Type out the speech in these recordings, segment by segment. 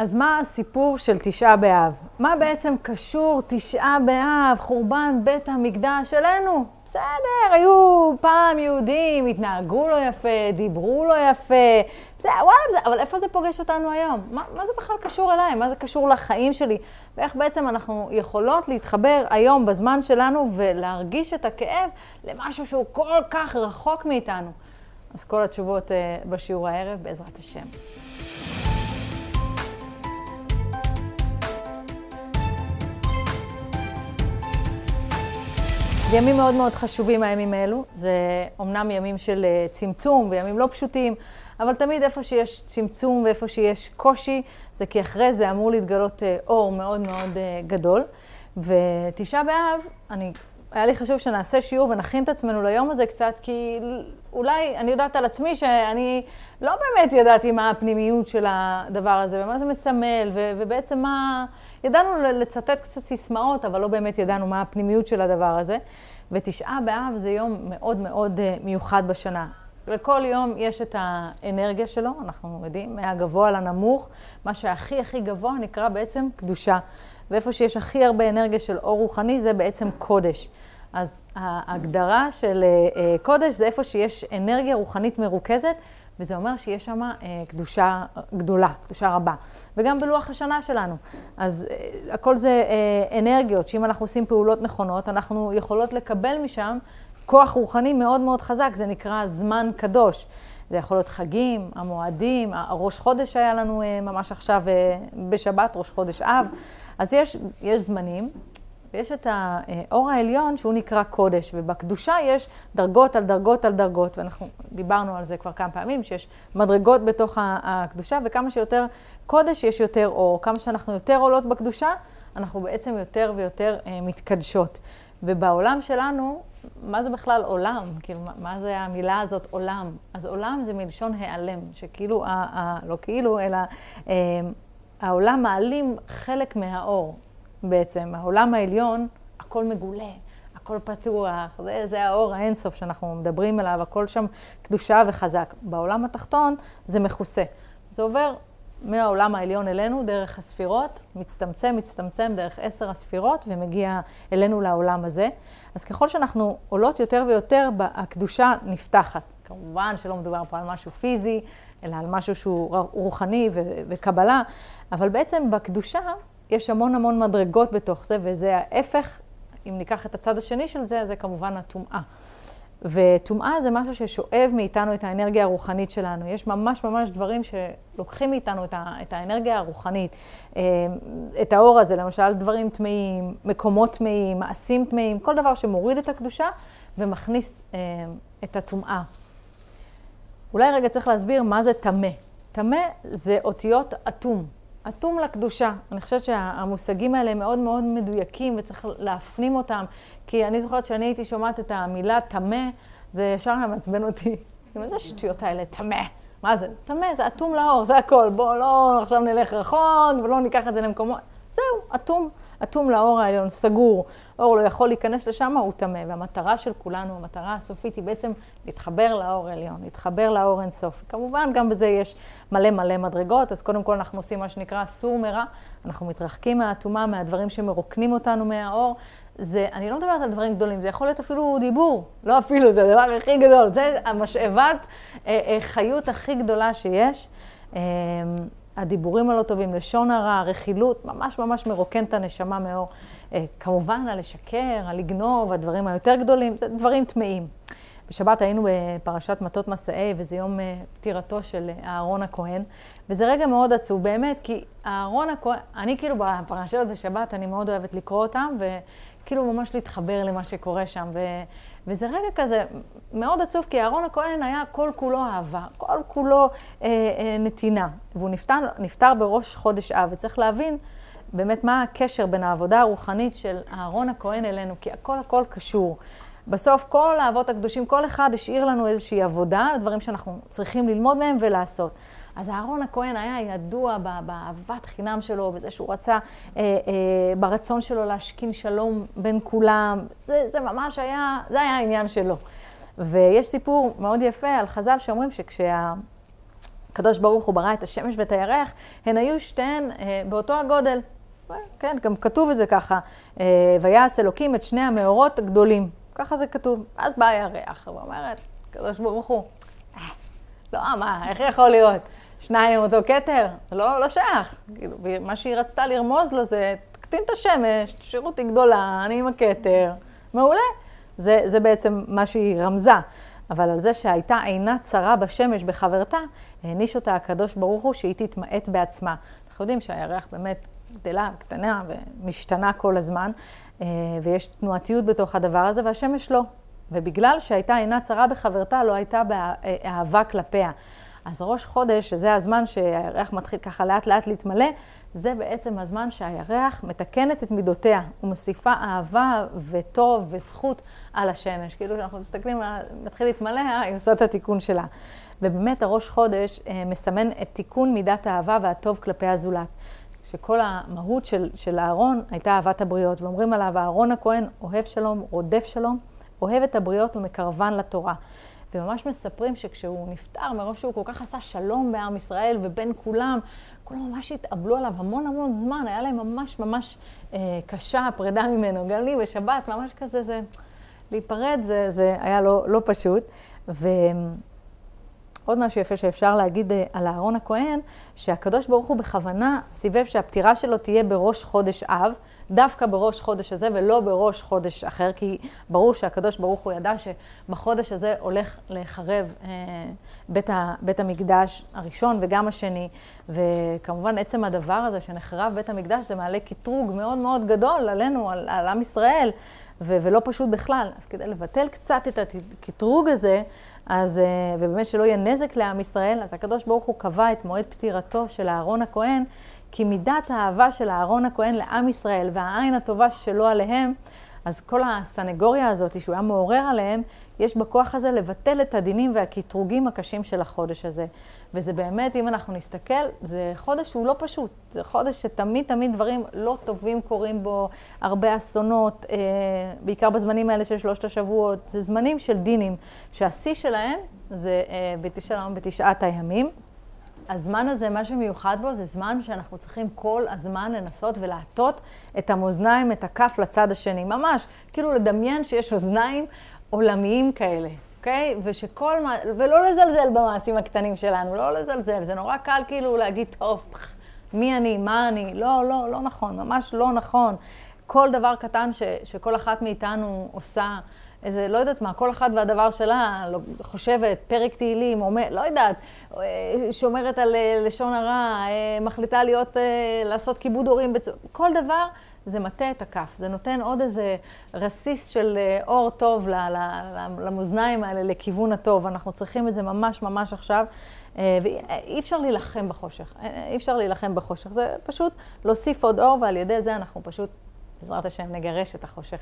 אז מה הסיפור של תשעה באב? מה בעצם קשור תשעה באב, חורבן בית המקדש שלנו? בסדר, היו פעם יהודים, התנהגו לא יפה, דיברו לא יפה, בסדר, וואלה, בסדר, אבל איפה זה פוגש אותנו היום? מה, מה זה בכלל קשור אליי? מה זה קשור לחיים שלי? ואיך בעצם אנחנו יכולות להתחבר היום, בזמן שלנו, ולהרגיש את הכאב למשהו שהוא כל כך רחוק מאיתנו? אז כל התשובות uh, בשיעור הערב, בעזרת השם. זה ימים מאוד מאוד חשובים הימים האלו. זה אומנם ימים של אה, צמצום וימים לא פשוטים, אבל תמיד איפה שיש צמצום ואיפה שיש קושי, זה כי אחרי זה אמור להתגלות אה, אור מאוד מאוד אה, גדול. ותשעה באב, אני, היה לי חשוב שנעשה שיעור ונכין את עצמנו ליום הזה קצת, כי אולי אני יודעת על עצמי שאני לא באמת ידעתי מה הפנימיות של הדבר הזה, ומה זה מסמל, ו- ובעצם מה... ידענו לצטט קצת סיסמאות, אבל לא באמת ידענו מה הפנימיות של הדבר הזה. ותשעה באב זה יום מאוד מאוד אה, מיוחד בשנה. לכל יום יש את האנרגיה שלו, אנחנו יודעים, מהגבוה לנמוך. מה שהכי הכי גבוה נקרא בעצם קדושה. ואיפה שיש הכי הרבה אנרגיה של אור רוחני זה בעצם קודש. אז ההגדרה של אה, אה, קודש זה איפה שיש אנרגיה רוחנית מרוכזת, וזה אומר שיש שם אה, קדושה גדולה, קדושה רבה. וגם בלוח השנה שלנו. אז אה, הכל זה אה, אנרגיות, שאם אנחנו עושים פעולות נכונות, אנחנו יכולות לקבל משם כוח רוחני מאוד מאוד חזק, זה נקרא זמן קדוש. זה יכול להיות חגים, המועדים, הראש חודש היה לנו ממש עכשיו בשבת, ראש חודש אב. אז יש, יש זמנים, ויש את האור העליון שהוא נקרא קודש, ובקדושה יש דרגות על דרגות על דרגות, ואנחנו דיברנו על זה כבר כמה פעמים, שיש מדרגות בתוך הקדושה, וכמה שיותר קודש יש יותר אור. כמה שאנחנו יותר עולות בקדושה, אנחנו בעצם יותר ויותר אה, מתקדשות. ובעולם שלנו, מה זה בכלל עולם? כאילו, מה זה המילה הזאת עולם? אז עולם זה מלשון העלם, שכאילו, ה, ה, לא כאילו, אלא אה, העולם מעלים חלק מהאור. בעצם. העולם העליון, הכל מגולה, הכל פתוח, זה, זה האור האינסוף שאנחנו מדברים עליו, הכל שם קדושה וחזק. בעולם התחתון זה מכוסה. זה עובר מהעולם העליון אלינו דרך הספירות, מצטמצם, מצטמצם דרך עשר הספירות ומגיע אלינו לעולם הזה. אז ככל שאנחנו עולות יותר ויותר, הקדושה נפתחת. כמובן שלא מדובר פה על משהו פיזי, אלא על משהו שהוא רוחני וקבלה, אבל בעצם בקדושה יש המון המון מדרגות בתוך זה, וזה ההפך, אם ניקח את הצד השני של זה, זה כמובן הטומאה. וטומאה זה משהו ששואב מאיתנו את האנרגיה הרוחנית שלנו. יש ממש ממש דברים שלוקחים מאיתנו את, ה, את האנרגיה הרוחנית, אה, את האור הזה, למשל דברים טמאים, מקומות טמאים, מעשים טמאים, כל דבר שמוריד את הקדושה ומכניס אה, את הטומאה. אולי רגע צריך להסביר מה זה טמא. טמא זה אותיות אטום. אטום לקדושה. אני חושבת שהמושגים האלה מאוד מאוד מדויקים וצריך להפנים אותם, כי אני זוכרת שאני הייתי שומעת את המילה טמא, זה ישר מעצבן אותי. מה זה השטויות האלה, טמא? מה זה? טמא, זה אטום לאור, זה הכל. בואו לא עכשיו נלך רחוק ולא ניקח את זה למקומות. זהו, אטום. אטום לאור העליון, סגור, אור לא יכול להיכנס לשם, הוא טמא. והמטרה של כולנו, המטרה הסופית היא בעצם להתחבר לאור העליון, להתחבר לאור אינסוף. כמובן, גם בזה יש מלא מלא מדרגות, אז קודם כל אנחנו עושים מה שנקרא סור מרע, אנחנו מתרחקים מהטומאה, מהדברים שמרוקנים אותנו מהאור. זה, אני לא מדברת על דברים גדולים, זה יכול להיות אפילו דיבור, לא אפילו, זה הדבר הכי גדול, זה המשאבת אה, אה, חיות הכי גדולה שיש. אה, הדיבורים הלא טובים, לשון הרע, רכילות, ממש ממש מרוקן את הנשמה מאור. אה, כמובן, על לשקר, על לגנוב, הדברים היותר גדולים, זה דברים טמאים. בשבת היינו בפרשת מטות מסעי, וזה יום אה, פטירתו של אהרון הכהן, וזה רגע מאוד עצוב, באמת, כי אהרון הכהן, אני כאילו בפרשת בשבת, אני מאוד אוהבת לקרוא אותם, וכאילו ממש להתחבר למה שקורה שם. וזה רגע כזה מאוד עצוב, כי אהרון הכהן היה כל כולו אהבה, כל כולו אה, אה, נתינה, והוא נפטר, נפטר בראש חודש אב, וצריך להבין באמת מה הקשר בין העבודה הרוחנית של אהרון הכהן אלינו, כי הכל הכל קשור. בסוף כל האבות הקדושים, כל אחד השאיר לנו איזושהי עבודה, דברים שאנחנו צריכים ללמוד מהם ולעשות. אז אהרון הכהן היה ידוע באהבת חינם שלו, בזה שהוא רצה, אה, אה, ברצון שלו להשכין שלום בין כולם. זה, זה ממש היה, זה היה העניין שלו. ויש סיפור מאוד יפה על חז"ל שאומרים שכשה... הקדוש ברוך הוא ברא את השמש ואת הירח, הן היו שתיהן אה, באותו הגודל. כן, גם כתוב את זה ככה, אה, ויעש אלוקים את שני המאורות הגדולים. ככה זה כתוב. אז בא הירח, ואומרת, הקדוש ברוך הוא, אה, לא, מה, איך יכול להיות? שניים אותו כתר? לא, לא שייך. כאילו, מה שהיא רצתה לרמוז לו זה, תקטין את השמש, תשאיר אותי גדולה, אני עם הכתר. מעולה. זה, זה בעצם מה שהיא רמזה. אבל על זה שהייתה עינה צרה בשמש בחברתה, העניש אותה הקדוש ברוך הוא שהיא תתמעט בעצמה. אנחנו יודעים שהירח באמת גדלה, קטנה ומשתנה כל הזמן, אה, ויש תנועתיות בתוך הדבר הזה, והשמש לא. ובגלל שהייתה עינה צרה בחברתה, לא הייתה באהבה כלפיה. אז ראש חודש, שזה הזמן שהירח מתחיל ככה לאט לאט להתמלא, זה בעצם הזמן שהירח מתקנת את מידותיה ומוסיפה אהבה וטוב וזכות על השמש. כאילו כשאנחנו מסתכלים, מתחיל להתמלא, היא עושה את התיקון שלה. ובאמת הראש חודש אה, מסמן את תיקון מידת האהבה והטוב כלפי הזולת. שכל המהות של, של אהרון הייתה אהבת הבריות, ואומרים עליו, אהרון הכהן אוהב שלום, רודף שלום, אוהב את הבריות ומקרבן לתורה. וממש מספרים שכשהוא נפטר, מרוב שהוא כל כך עשה שלום בעם ישראל ובין כולם, כולם ממש התאבלו עליו המון המון זמן, היה להם ממש ממש אה, קשה הפרידה ממנו. גם לי בשבת, ממש כזה, זה... להיפרד זה, זה היה לא, לא פשוט. ועוד משהו יפה שאפשר להגיד אה, על אהרון הכהן, שהקדוש ברוך הוא בכוונה סיבב שהפטירה שלו תהיה בראש חודש אב. דווקא בראש חודש הזה ולא בראש חודש אחר, כי ברור שהקדוש ברוך הוא ידע שבחודש הזה הולך להיחרב אה, בית, בית המקדש הראשון וגם השני, וכמובן עצם הדבר הזה שנחרב בית המקדש זה מעלה קטרוג מאוד מאוד גדול עלינו, על, על עם ישראל, ו, ולא פשוט בכלל. אז כדי לבטל קצת את הקטרוג הזה, אז, אה, ובאמת שלא יהיה נזק לעם ישראל, אז הקדוש ברוך הוא קבע את מועד פטירתו של אהרון הכהן כי מידת האהבה של אהרון הכהן לעם ישראל והעין הטובה שלו עליהם, אז כל הסנגוריה הזאת שהוא היה מעורר עליהם, יש בכוח הזה לבטל את הדינים והקטרוגים הקשים של החודש הזה. וזה באמת, אם אנחנו נסתכל, זה חודש שהוא לא פשוט. זה חודש שתמיד תמיד דברים לא טובים קורים בו, הרבה אסונות, אה, בעיקר בזמנים האלה של שלושת השבועות. זה זמנים של דינים, שהשיא שלהם זה אה, בתשעת הימים. הזמן הזה, מה שמיוחד בו, זה זמן שאנחנו צריכים כל הזמן לנסות ולעטות את המאזניים, את הכף לצד השני. ממש, כאילו לדמיין שיש אוזניים עולמיים כאלה, אוקיי? ושכל מה, ולא לזלזל במעשים הקטנים שלנו, לא לזלזל. זה נורא קל כאילו להגיד, טוב, מי אני, מה אני, לא, לא, לא נכון, ממש לא נכון. כל דבר קטן ש, שכל אחת מאיתנו עושה, איזה, לא יודעת מה, כל אחת והדבר שלה, לא, חושבת, פרק תהילים, אומר, לא יודעת, אה, שומרת על אה, לשון הרע, אה, מחליטה להיות, לעשות כיבוד הורים, בצ... כל דבר זה מטה את הכף, זה נותן עוד איזה רסיס של אור טוב למאזניים האלה, לכיוון הטוב. אנחנו צריכים את זה ממש ממש עכשיו, ואי אפשר להילחם בחושך, אי אפשר להילחם בחושך, זה פשוט להוסיף עוד אור, ועל ידי זה אנחנו פשוט בעזרת השם נגרש את החושך.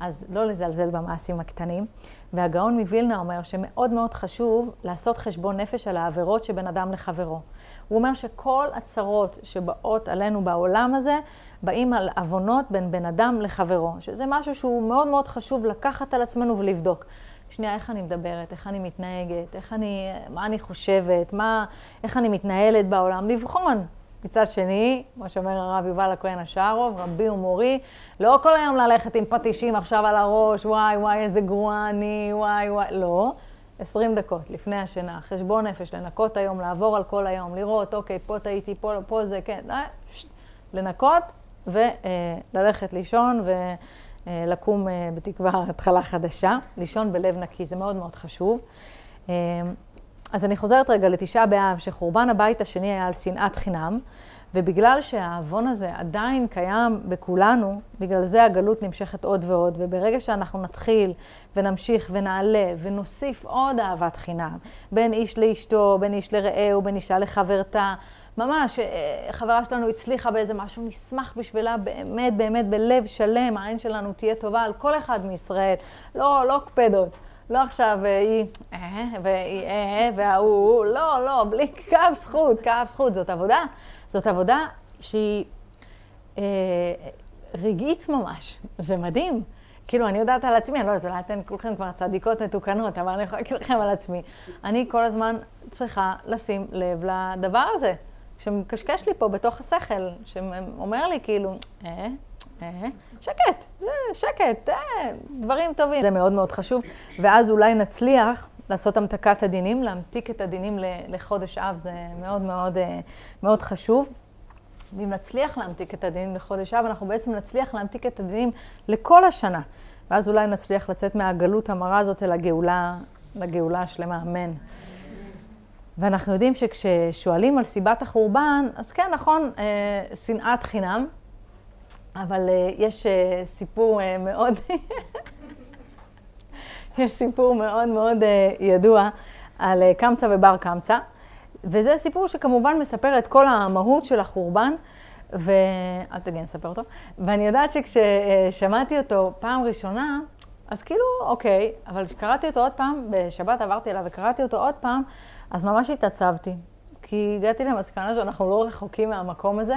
אז לא לזלזל במעשים הקטנים. והגאון מווילנה אומר שמאוד מאוד חשוב לעשות חשבון נפש על העבירות שבין אדם לחברו. הוא אומר שכל הצרות שבאות עלינו בעולם הזה, באים על עוונות בין בן אדם לחברו, שזה משהו שהוא מאוד מאוד חשוב לקחת על עצמנו ולבדוק. שנייה, איך אני מדברת, איך אני מתנהגת, איך אני, מה אני חושבת, מה, איך אני מתנהלת בעולם, לבחון. מצד שני, כמו שאומר הרב יובל הכהן השערוב, רבי ומורי, לא כל היום ללכת עם פטישים עכשיו על הראש, וואי, וואי, איזה גרוע אני, וואי, וואי, לא. 20 דקות לפני השינה, חשבון נפש, לנקות היום, לעבור על כל היום, לראות, אוקיי, פה טעיתי, פה, פה זה, כן, אה, שט, לנקות וללכת לישון ולקום אה, בתקווה התחלה חדשה, לישון בלב נקי, זה מאוד מאוד חשוב. אז אני חוזרת רגע לתשעה באב, שחורבן הבית השני היה על שנאת חינם, ובגלל שהעוון הזה עדיין קיים בכולנו, בגלל זה הגלות נמשכת עוד ועוד, וברגע שאנחנו נתחיל ונמשיך ונעלה ונוסיף עוד אהבת חינם, בין איש לאשתו, בין איש לרעהו, בין אישה לחברתה, ממש, אה, חברה שלנו הצליחה באיזה משהו, נשמח בשבילה באמת, באמת, בלב שלם, העין שלנו תהיה טובה על כל אחד מישראל, לא, לא קפדות. לא עכשיו אה, היא, אה, והיא, אה, וההוא, לא, לא, בלי קו זכות, קו זכות. זאת עבודה, זאת עבודה שהיא רגעית ממש. זה מדהים. כאילו, אני יודעת על עצמי, אני לא יודעת, אולי אתן כולכם כבר צדיקות מתוקנות, אבל אני יכולה להגיד לכם על עצמי. אני כל הזמן צריכה לשים לב לדבר הזה, שמקשקש לי פה בתוך השכל, שאומר לי כאילו, אה, שקט, זה שקט, אה, דברים טובים. זה מאוד מאוד חשוב, ואז אולי נצליח לעשות המתקת הדינים, להמתיק את הדינים לחודש אב, זה מאוד מאוד, אה, מאוד חשוב. ואם נצליח להמתיק את הדינים לחודש אב, אנחנו בעצם נצליח להמתיק את הדינים לכל השנה. ואז אולי נצליח לצאת מהגלות המרה הזאת אל הגאולה, לגאולה השלמה, אמן. ואנחנו יודעים שכששואלים על סיבת החורבן, אז כן, נכון, אה, שנאת חינם, אבל אה, יש אה, סיפור אה, מאוד, יש סיפור מאוד מאוד ידוע על קמצא ובר קמצא. וזה סיפור שכמובן מספר את כל המהות של החורבן, ואל תגן, ספר אותו. ואני יודעת שכששמעתי אותו פעם ראשונה, אז כאילו, אוקיי, אבל כשקראתי אותו עוד פעם, בשבת עברתי אליו וקראתי אותו עוד פעם, אז ממש התעצבתי. כי הגעתי למסקנה שאנחנו לא רחוקים מהמקום הזה.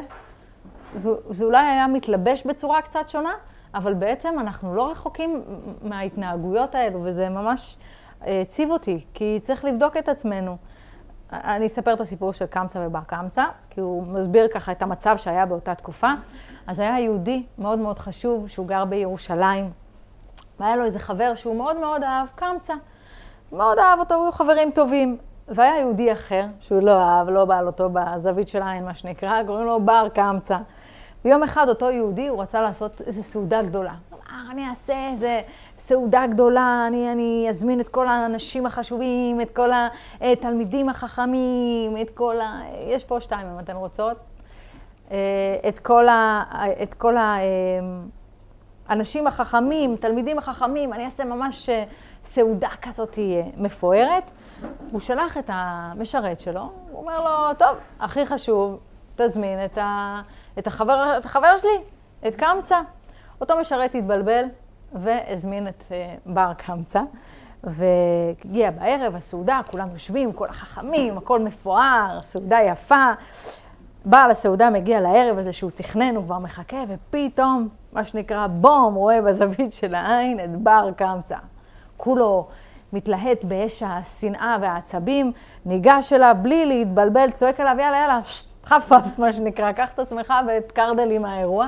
זה אולי היה מתלבש בצורה קצת שונה, אבל בעצם אנחנו לא רחוקים מההתנהגויות האלו, וזה ממש הציב אותי, כי צריך לבדוק את עצמנו. אני אספר את הסיפור של קמצא ובר קמצא, כי הוא מסביר ככה את המצב שהיה באותה תקופה. אז היה יהודי מאוד מאוד חשוב, שהוא גר בירושלים, והיה לו איזה חבר שהוא מאוד מאוד אהב, קמצא. מאוד אהב אותו, היו חברים טובים. והיה יהודי אחר, שהוא לא אהב, לא בעל אותו בזווית של העין, מה שנקרא, קוראים לו בר קמצא. ויום אחד אותו יהודי, הוא רצה לעשות איזו סעודה גדולה. אמר, אני אעשה איזה סעודה גדולה, אני, אני אזמין את כל האנשים החשובים, את כל התלמידים החכמים, את כל ה... יש פה שתיים אם אתן רוצות. אה, את כל ה... את כל. האנשים החכמים, תלמידים החכמים, אני אעשה ממש אה, סעודה כזאת מפוארת. הוא שלח את המשרת שלו, הוא אומר לו, טוב, הכי חשוב, תזמין את, ה... את, החבר... את החבר שלי, את קמצא. אותו משרת התבלבל והזמין את אה, בר קמצא. והגיע בערב, הסעודה, כולם יושבים, כל החכמים, הכל מפואר, סעודה יפה. בעל הסעודה מגיע לערב הזה שהוא תכנן, הוא כבר מחכה, ופתאום, מה שנקרא בום, רואה בזווית של העין את בר קמצא. כולו מתלהט באש השנאה והעצבים, ניגש אליו בלי להתבלבל, צועק עליו, יאללה, יאללה, חפף, מה שנקרא, קח את עצמך ואת קרדלי מהאירוע.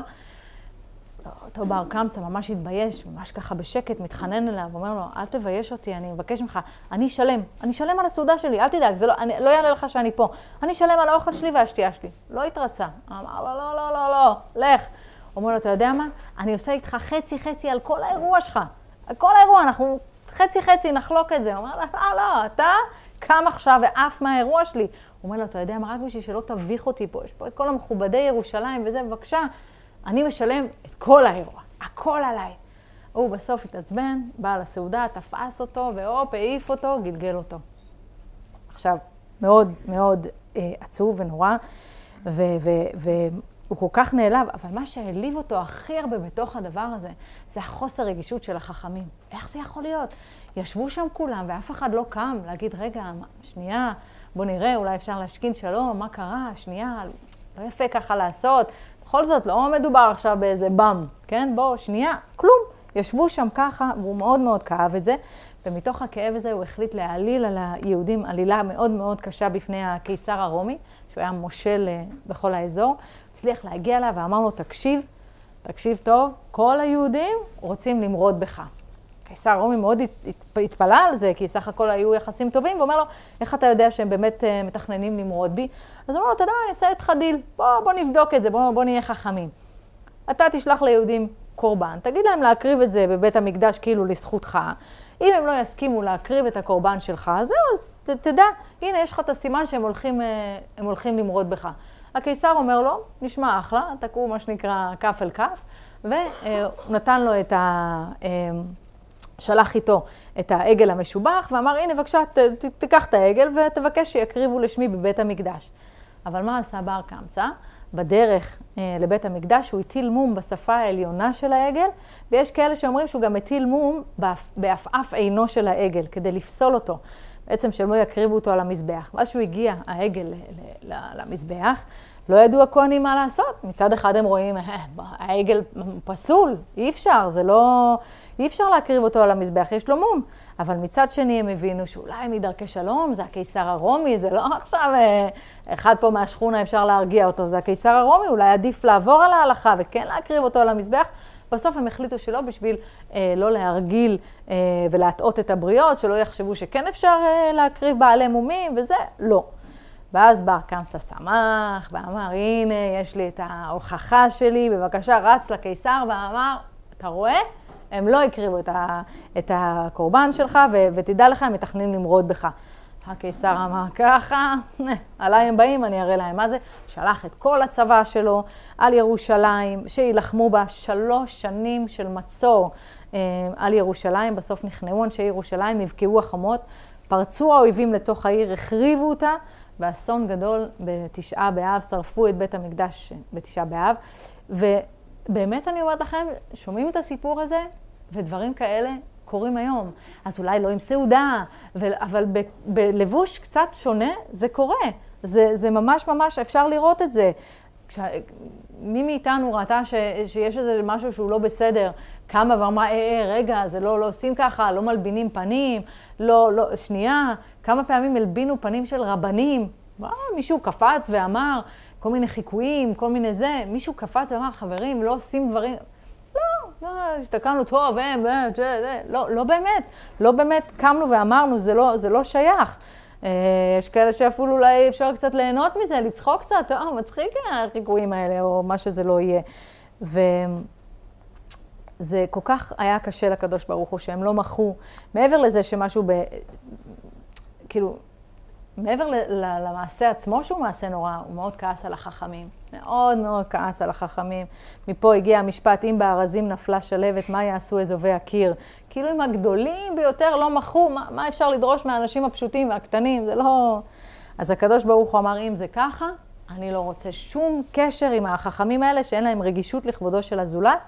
אותו בר קמצא ממש התבייש, ממש ככה בשקט, מתחנן אליו, אומר לו, אל תבייש אותי, אני מבקש ממך, אני אשלם, אני אשלם על הסעודה שלי, אל תדאג, זה לא, אני, לא יעלה לך שאני פה, אני אשלם על האוכל שלי והשתייה שלי. לא התרצה, אמר לו, לא, לא, לא, לא, לך. אומר לו, אתה יודע מה? אני עושה איתך חצי-חצי על כל האירוע שלך. על כל האירוע, אנחנו חצי-חצי נחלוק את זה. הוא אומר לו, לא, לא, אתה קם עכשיו ועף מהאירוע שלי. הוא אומר לו, אתה יודע מה, רק בשביל שלא תביך אותי פה, יש פה את כל המכובדי ירושלים וזה, בבקשה, אני משלם את כל האירוע, הכל עליי. הוא בסוף התעצבן, בא לסעודה, תפס אותו, והופ, העיף אותו, גלגל אותו. עכשיו, מאוד מאוד אה, עצוב ונורא, והוא כל כך נעלב, אבל מה שהעליב אותו הכי הרבה בתוך הדבר הזה, זה החוסר רגישות של החכמים. איך זה יכול להיות? ישבו שם כולם ואף אחד לא קם להגיד, רגע, שנייה, בוא נראה, אולי אפשר להשכין שלום, מה קרה, שנייה, לא יפה ככה לעשות. בכל זאת, לא מדובר עכשיו באיזה באם, כן? בואו, שנייה, כלום. ישבו שם ככה, והוא מאוד מאוד כאב את זה, ומתוך הכאב הזה הוא החליט להעליל על היהודים עלילה מאוד מאוד קשה בפני הקיסר הרומי, שהוא היה מושל אה, בכל האזור. הצליח להגיע אליו ואמר לו, תקשיב, תקשיב טוב, כל היהודים רוצים למרוד בך. קיסר רומי מאוד התפלא על זה, כי סך הכל היו יחסים טובים, ואומר לו, איך אתה יודע שהם באמת אה, מתכננים למרוד בי? אז הוא אומר לו, אתה יודע, אני אעשה איתך דיל, בוא, בוא נבדוק את זה, בוא, בוא נהיה חכמים. אתה תשלח ליהודים קורבן, תגיד להם להקריב את זה בבית המקדש כאילו לזכותך. אם הם לא יסכימו להקריב את הקורבן שלך, זהו, אז ת, תדע, הנה, יש לך את הסימן שהם הולכים, אה, הולכים למרוד בך. הקיסר אומר לו, נשמע אחלה, תקעו מה שנקרא כף אל כף, והוא נתן לו את ה... אה, שלח איתו את העגל המשובח ואמר, הנה בבקשה, תיקח את העגל ותבקש שיקריבו לשמי בבית המקדש. אבל מה עשה בר קמצא? בדרך אה, לבית המקדש הוא הטיל מום בשפה העליונה של העגל, ויש כאלה שאומרים שהוא גם הטיל מום בעפעף עינו של העגל, כדי לפסול אותו, בעצם שהם לא יקריבו אותו על המזבח. ואז שהוא הגיע, העגל, למזבח, לא ידעו הכהנים מה לעשות. מצד אחד הם רואים, אה, העגל פסול, אי אפשר, זה לא... אי אפשר להקריב אותו על המזבח, יש לו מום. אבל מצד שני הם הבינו שאולי מדרכי שלום זה הקיסר הרומי, זה לא עכשיו אה, אחד פה מהשכונה אפשר להרגיע אותו, זה הקיסר הרומי, אולי עדיף לעבור על ההלכה וכן להקריב אותו על המזבח. בסוף הם החליטו שלא בשביל אה, לא להרגיל אה, ולהטעות את הבריות, שלא יחשבו שכן אפשר אה, להקריב בעלי מומים וזה, לא. ואז בר קמסה שמח ואמר, הנה, יש לי את ההוכחה שלי, בבקשה, רץ לקיסר ואמר, אתה רואה? הם לא הקריבו את, ה, את הקורבן שלך, ו, ותדע לך, הם מתכננים למרוד בך. הקיסר אמר ככה, עליי הם באים, אני אראה להם מה זה. שלח את כל הצבא שלו על ירושלים, שיילחמו בה שלוש שנים של מצור אה, על ירושלים. בסוף נכנעו אנשי ירושלים, נבקעו החומות, פרצו האויבים לתוך העיר, החריבו אותה, ואסון גדול בתשעה באב, שרפו את בית המקדש בתשעה באב. ובאמת אני אומרת לכם, שומעים את הסיפור הזה, ודברים כאלה קורים היום. אז אולי לא עם סעודה, אבל ב, בלבוש קצת שונה, זה קורה. זה, זה ממש ממש, אפשר לראות את זה. כש... מי מאיתנו ראתה ש, שיש איזה משהו שהוא לא בסדר, קמה ואמרה, אה, אה, רגע, זה לא, לא עושים ככה, לא מלבינים פנים, לא, לא, שנייה, כמה פעמים הלבינו פנים של רבנים, מה, מישהו קפץ ואמר כל מיני חיקויים, כל מיני זה, מישהו קפץ ואמר, חברים, לא עושים דברים, לא, לא, הסתכלנו טוב, הם, זה, זה, לא, לא באמת, לא באמת קמנו ואמרנו, זה לא, זה לא שייך. אה, יש כאלה שאפילו אולי אפשר קצת ליהנות מזה, לצחוק קצת, אה, מצחיק החיקויים האלה, או מה שזה לא יהיה. וזה כל כך היה קשה לקדוש ברוך הוא, שהם לא מחו. מעבר לזה שמשהו ב... כאילו, מעבר למעשה עצמו, שהוא מעשה נורא, הוא מאוד כעס על החכמים. מאוד מאוד כעס על החכמים. מפה הגיע המשפט, אם בארזים נפלה שלבת, מה יעשו אזובי הקיר? כאילו אם הגדולים ביותר לא מחו, מה, מה אפשר לדרוש מהאנשים הפשוטים והקטנים? זה לא... אז הקדוש ברוך הוא אמר, אם זה ככה, אני לא רוצה שום קשר עם החכמים האלה, שאין להם רגישות לכבודו של הזולת.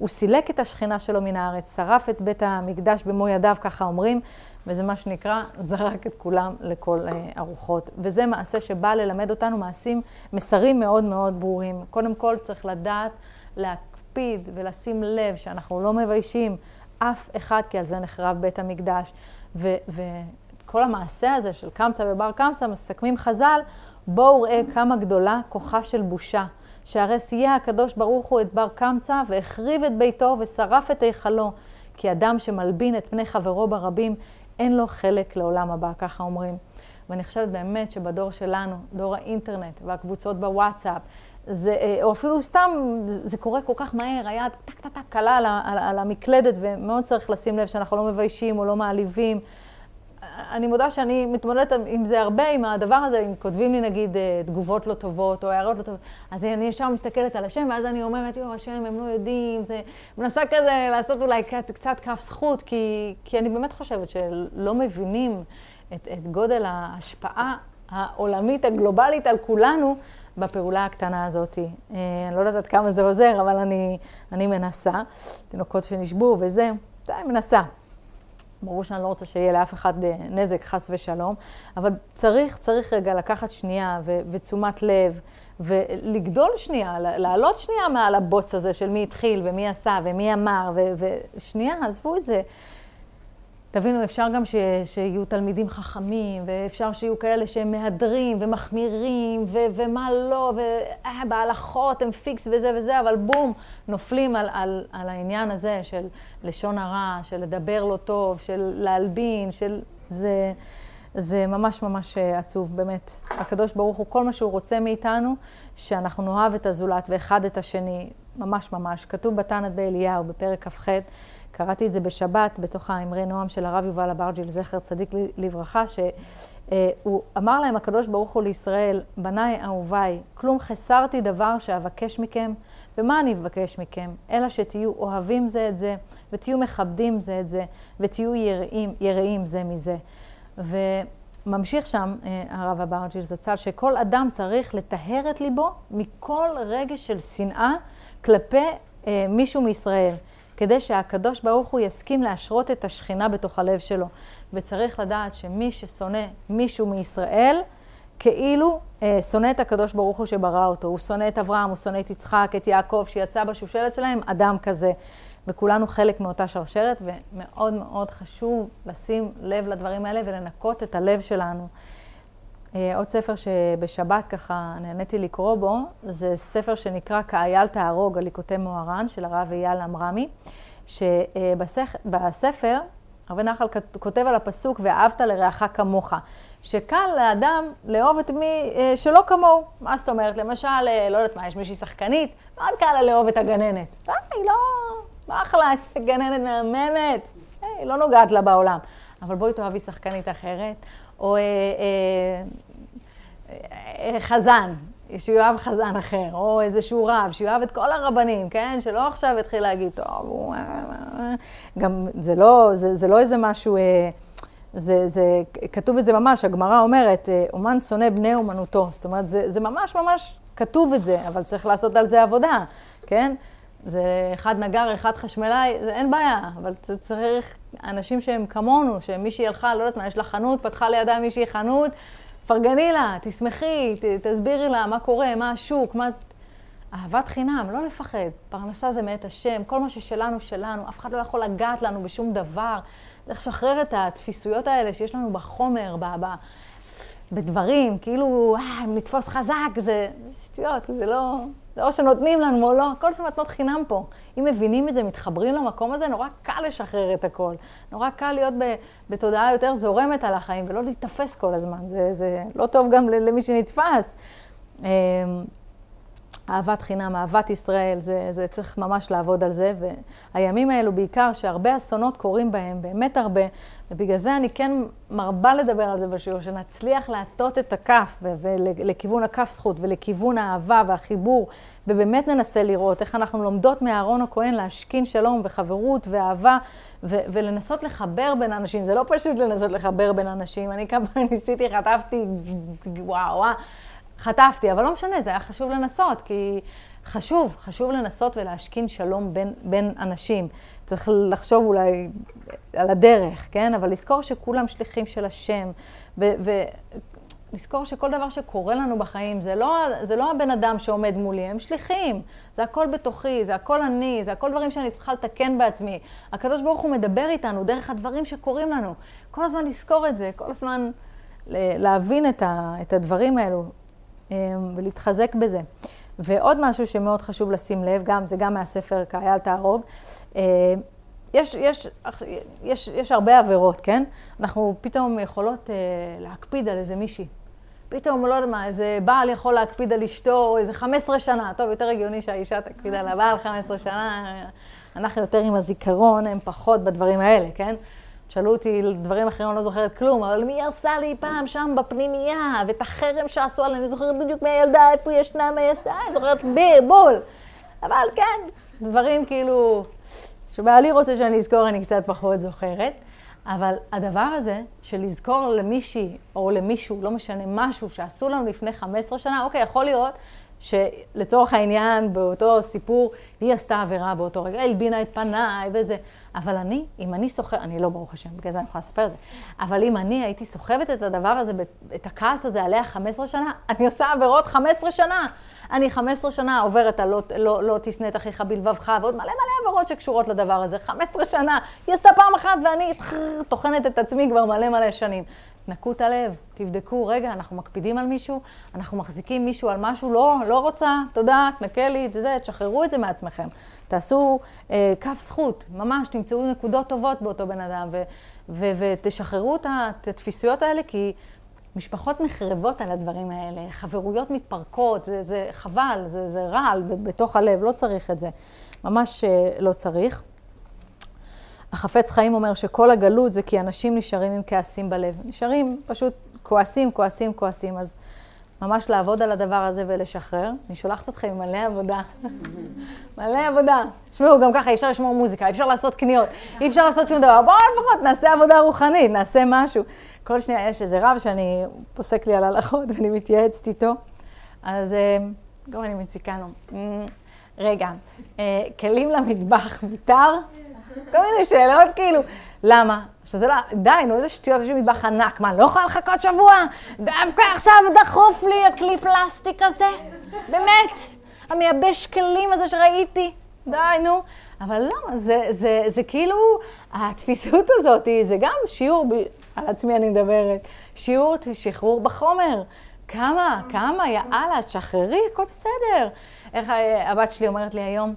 הוא סילק את השכינה שלו מן הארץ, שרף את בית המקדש במו ידיו, ככה אומרים, וזה מה שנקרא, זרק את כולם לכל אה, הרוחות. וזה מעשה שבא ללמד אותנו מעשים, מסרים מאוד מאוד ברורים. קודם כל צריך לדעת, להקפיד ולשים לב שאנחנו לא מביישים אף אחד, כי על זה נחרב בית המקדש. וכל המעשה הזה של קמצא ובר קמצא, מסכמים חז"ל, בואו ראה כמה גדולה כוחה של בושה. שהרי סייע הקדוש ברוך הוא את בר קמצא והחריב את ביתו ושרף את היכלו. כי אדם שמלבין את פני חברו ברבים, אין לו חלק לעולם הבא, ככה אומרים. ואני חושבת באמת שבדור שלנו, דור האינטרנט והקבוצות בוואטסאפ, זה, אה, או אפילו סתם, זה קורה כל כך מהר, היד טק טק טק קלה על, על, על המקלדת, ומאוד צריך לשים לב שאנחנו לא מביישים או לא מעליבים. אני מודה שאני מתמודדת עם זה הרבה, עם הדבר הזה, אם כותבים לי נגיד אה, תגובות לא טובות או הערות לא טובות, אז אני ישר מסתכלת על השם, ואז אני אומרת, יואו, השם, הם לא יודעים, זה... מנסה כזה לעשות אולי קצת, קצת כף זכות, כי, כי אני באמת חושבת שלא מבינים את, את גודל ההשפעה העולמית, הגלובלית על כולנו, בפעולה הקטנה הזאת. אה, אני לא יודעת עד כמה זה עוזר, אבל אני, אני מנסה. תינוקות שנשבו וזה, זה אני מנסה. ברור שאני לא רוצה שיהיה לאף אחד אה, נזק, חס ושלום, אבל צריך, צריך רגע לקחת שנייה ו- ותשומת לב, ולגדול שנייה, לעלות שנייה מעל הבוץ הזה של מי התחיל ומי עשה ומי אמר, ושנייה, עזבו את זה. תבינו, אפשר גם ש, שיהיו תלמידים חכמים, ואפשר שיהיו כאלה שהם מהדרים ומחמירים, ו, ומה לא, ובהלכות הם פיקס וזה וזה, אבל בום, נופלים על, על, על העניין הזה של לשון הרע, של לדבר לא טוב, של להלבין, של... זה, זה ממש ממש עצוב, באמת. הקדוש ברוך הוא, כל מה שהוא רוצה מאיתנו, שאנחנו נאהב את הזולת ואחד את השני, ממש ממש. כתוב בתנת באליהו, בפרק כ"ח, קראתי את זה בשבת, בתוך האמרי נועם של הרב יובל אברג'יל, זכר צדיק לברכה, שהוא אמר להם, הקדוש ברוך הוא לישראל, בניי אהוביי, כלום חסרתי דבר שאבקש מכם, ומה אני אבקש מכם? אלא שתהיו אוהבים זה את זה, ותהיו מכבדים זה את זה, ותהיו יראים, יראים זה מזה. וממשיך שם אה, הרב אברג'יל זצ"ל, שכל אדם צריך לטהר את ליבו מכל רגש של שנאה כלפי אה, מישהו מישראל. כדי שהקדוש ברוך הוא יסכים להשרות את השכינה בתוך הלב שלו. וצריך לדעת שמי ששונא מישהו מישראל, כאילו אה, שונא את הקדוש ברוך הוא שברא אותו. הוא שונא את אברהם, הוא שונא את יצחק, את יעקב, שיצא בשושלת שלהם, אדם כזה. וכולנו חלק מאותה שרשרת, ומאוד מאוד חשוב לשים לב לדברים האלה ולנקות את הלב שלנו. אה, עוד ספר שבשבת ככה נהניתי לקרוא בו, זה ספר שנקרא כאייל תהרוג, הליקוטי מוהר"ן, של הרב אייל עמרמי, שבספר, הרבה נחל כותב על הפסוק, ואהבת לרעך כמוך, שקל לאדם לאהוב את מי אה, שלא כמוהו. מה זאת אומרת? למשל, אה, לא יודעת מה, יש מישהי שחקנית, מאוד קל לה לאהוב את הגננת. היא לא, אחלה, איזה גננת מהממת, היא לא נוגעת לה בעולם. אבל בואי תאהבי שחקנית אחרת, או אה, אה, אה, חזן, שיואב חזן אחר, או איזשהו רב, שיואב את כל הרבנים, כן? שלא עכשיו יתחיל להגיד, טוב, הוא... אה, אה, גם זה לא, זה, זה לא איזה משהו... זה, זה, כתוב את זה ממש, הגמרא אומרת, אומן שונא בני אומנותו. זאת אומרת, זה, זה ממש ממש כתוב את זה, אבל צריך לעשות על זה עבודה, כן? זה אחד נגר, אחד חשמלאי, זה אין בעיה, אבל צריך אנשים שהם כמונו, שמישהי הלכה, לא יודעת מה, יש לה חנות, פתחה לידה מישהי חנות, פרגני לה, תשמחי, ת, תסבירי לה מה קורה, מה השוק, מה... אהבת חינם, לא לפחד. פרנסה זה מאת השם, כל מה ששלנו, שלנו. אף אחד לא יכול לגעת לנו בשום דבר. צריך לשחרר את התפיסויות האלה שיש לנו בחומר, ב, ב, בדברים, כאילו, אה, נתפוס חזק, זה שטויות, זה לא... זה או שנותנים לנו או לא, הכל זה מתנות חינם פה. אם מבינים את זה, מתחברים למקום הזה, נורא קל לשחרר את הכל. נורא קל להיות בתודעה יותר זורמת על החיים, ולא להיתפס כל הזמן. זה, זה לא טוב גם למי שנתפס. אהבת חינם, אהבת ישראל, זה, זה צריך ממש לעבוד על זה. והימים האלו בעיקר, שהרבה אסונות קורים בהם, באמת הרבה, ובגלל זה אני כן מרבה לדבר על זה בשיעור, שנצליח להטות את הכף ולכיוון הכף זכות ולכיוון האהבה והחיבור, ובאמת ננסה לראות איך אנחנו לומדות מאהרון הכהן להשכין שלום וחברות ואהבה, ולנסות לחבר בין אנשים. זה לא פשוט לנסות לחבר בין אנשים. אני כמה ניסיתי, חטפתי, וואו, וואו. חטפתי, אבל לא משנה, זה היה חשוב לנסות, כי חשוב, חשוב לנסות ולהשכין שלום בין, בין אנשים. צריך לחשוב אולי על הדרך, כן? אבל לזכור שכולם שליחים של השם, ולזכור שכל דבר שקורה לנו בחיים, זה לא, זה לא הבן אדם שעומד מולי, הם שליחים. זה הכל בתוכי, זה הכל אני, זה הכל דברים שאני צריכה לתקן בעצמי. הקדוש ברוך הוא מדבר איתנו דרך הדברים שקורים לנו. כל הזמן לזכור את זה, כל הזמן להבין את, ה, את הדברים האלו. אמ, ולהתחזק בזה. ועוד משהו שמאוד חשוב לשים לב, גם, זה גם מהספר כאייל תהרוג, אמ, יש, יש, יש, יש הרבה עבירות, כן? אנחנו פתאום יכולות אה, להקפיד על איזה מישהי. פתאום, לא יודע מה, איזה בעל יכול להקפיד על אשתו איזה 15 שנה. טוב, יותר הגיוני שהאישה תקפיד על הבעל 15 שנה. אנחנו יותר עם הזיכרון, הם פחות בדברים האלה, כן? שאלו אותי דברים אחרים, אני לא זוכרת כלום, אבל מי עשה לי פעם שם בפנימייה, ואת החרם שעשו עליי, אני זוכרת בדיוק מהילדה, איפה היא ישנה, מה היא עשתה, אני זוכרת ביר, בול. אבל כן, דברים כאילו, שבעלי רוצה שאני אזכור, אני קצת פחות זוכרת. אבל הדבר הזה, של לזכור למישהי או למישהו, לא משנה, משהו שעשו לנו לפני 15 שנה, אוקיי, יכול להיות שלצורך העניין, באותו סיפור, היא עשתה עבירה באותו רגע, הלבינה את פניי וזה. אבל אני, אם אני סוחבת, אני לא ברוך השם, בגלל זה אני יכולה לספר את זה, אבל אם אני הייתי סוחבת את הדבר הזה, את הכעס הזה עליה 15 שנה, אני עושה עבירות 15 שנה. אני 15 שנה עוברת על לא, לא, לא תשנא את אחיך בלבבך, ועוד מלא מלא עבירות שקשורות לדבר הזה. 15 שנה, היא עשתה פעם אחת ואני טוחנת את עצמי כבר מלא מלא שנים. תנקו את הלב, תבדקו, רגע, אנחנו מקפידים על מישהו, אנחנו מחזיקים מישהו על משהו, לא, לא רוצה, תודה, תנקה לי את זה, תשחררו את זה מעצמכם. תעשו אה, כף זכות, ממש, תמצאו נקודות טובות באותו בן אדם, ו, ו, ותשחררו את התפיסויות האלה, כי משפחות נחרבות על הדברים האלה, חברויות מתפרקות, זה, זה חבל, זה, זה רעל בתוך הלב, לא צריך את זה. ממש אה, לא צריך. החפץ חיים אומר שכל הגלות זה כי אנשים נשארים עם כעסים בלב. נשארים פשוט כועסים, כועסים, כועסים. אז ממש לעבוד על הדבר הזה ולשחרר. אני שולחת אתכם עם מלא עבודה. מלא עבודה. תשמעו, גם ככה אי אפשר לשמור מוזיקה, אי אפשר לעשות קניות, אי אפשר לעשות שום דבר. בואו לפחות נעשה עבודה רוחנית, נעשה משהו. כל שניה יש איזה רב שאני פוסק לי על הלכות ואני מתייעצת איתו. אז אה, גם אני מציקה לו. אמ, רגע, אה, כלים למטבח מותר? כל מיני שאלות כאילו, למה? שזה לא, די, נו, איזה שטויות, יש לי מטבח ענק, מה, לא יכולה לחכות שבוע? דווקא עכשיו דחוף לי הכלי פלסטיק הזה? באמת, המייבש כלים הזה שראיתי? די, נו. אבל לא, זה, זה, זה כאילו, התפיסות הזאת, זה גם שיעור, ב, על עצמי אני מדברת, שיעור שחרור בחומר. כמה, כמה, יאללה, תשחררי, הכל בסדר. איך הבת שלי אומרת לי היום,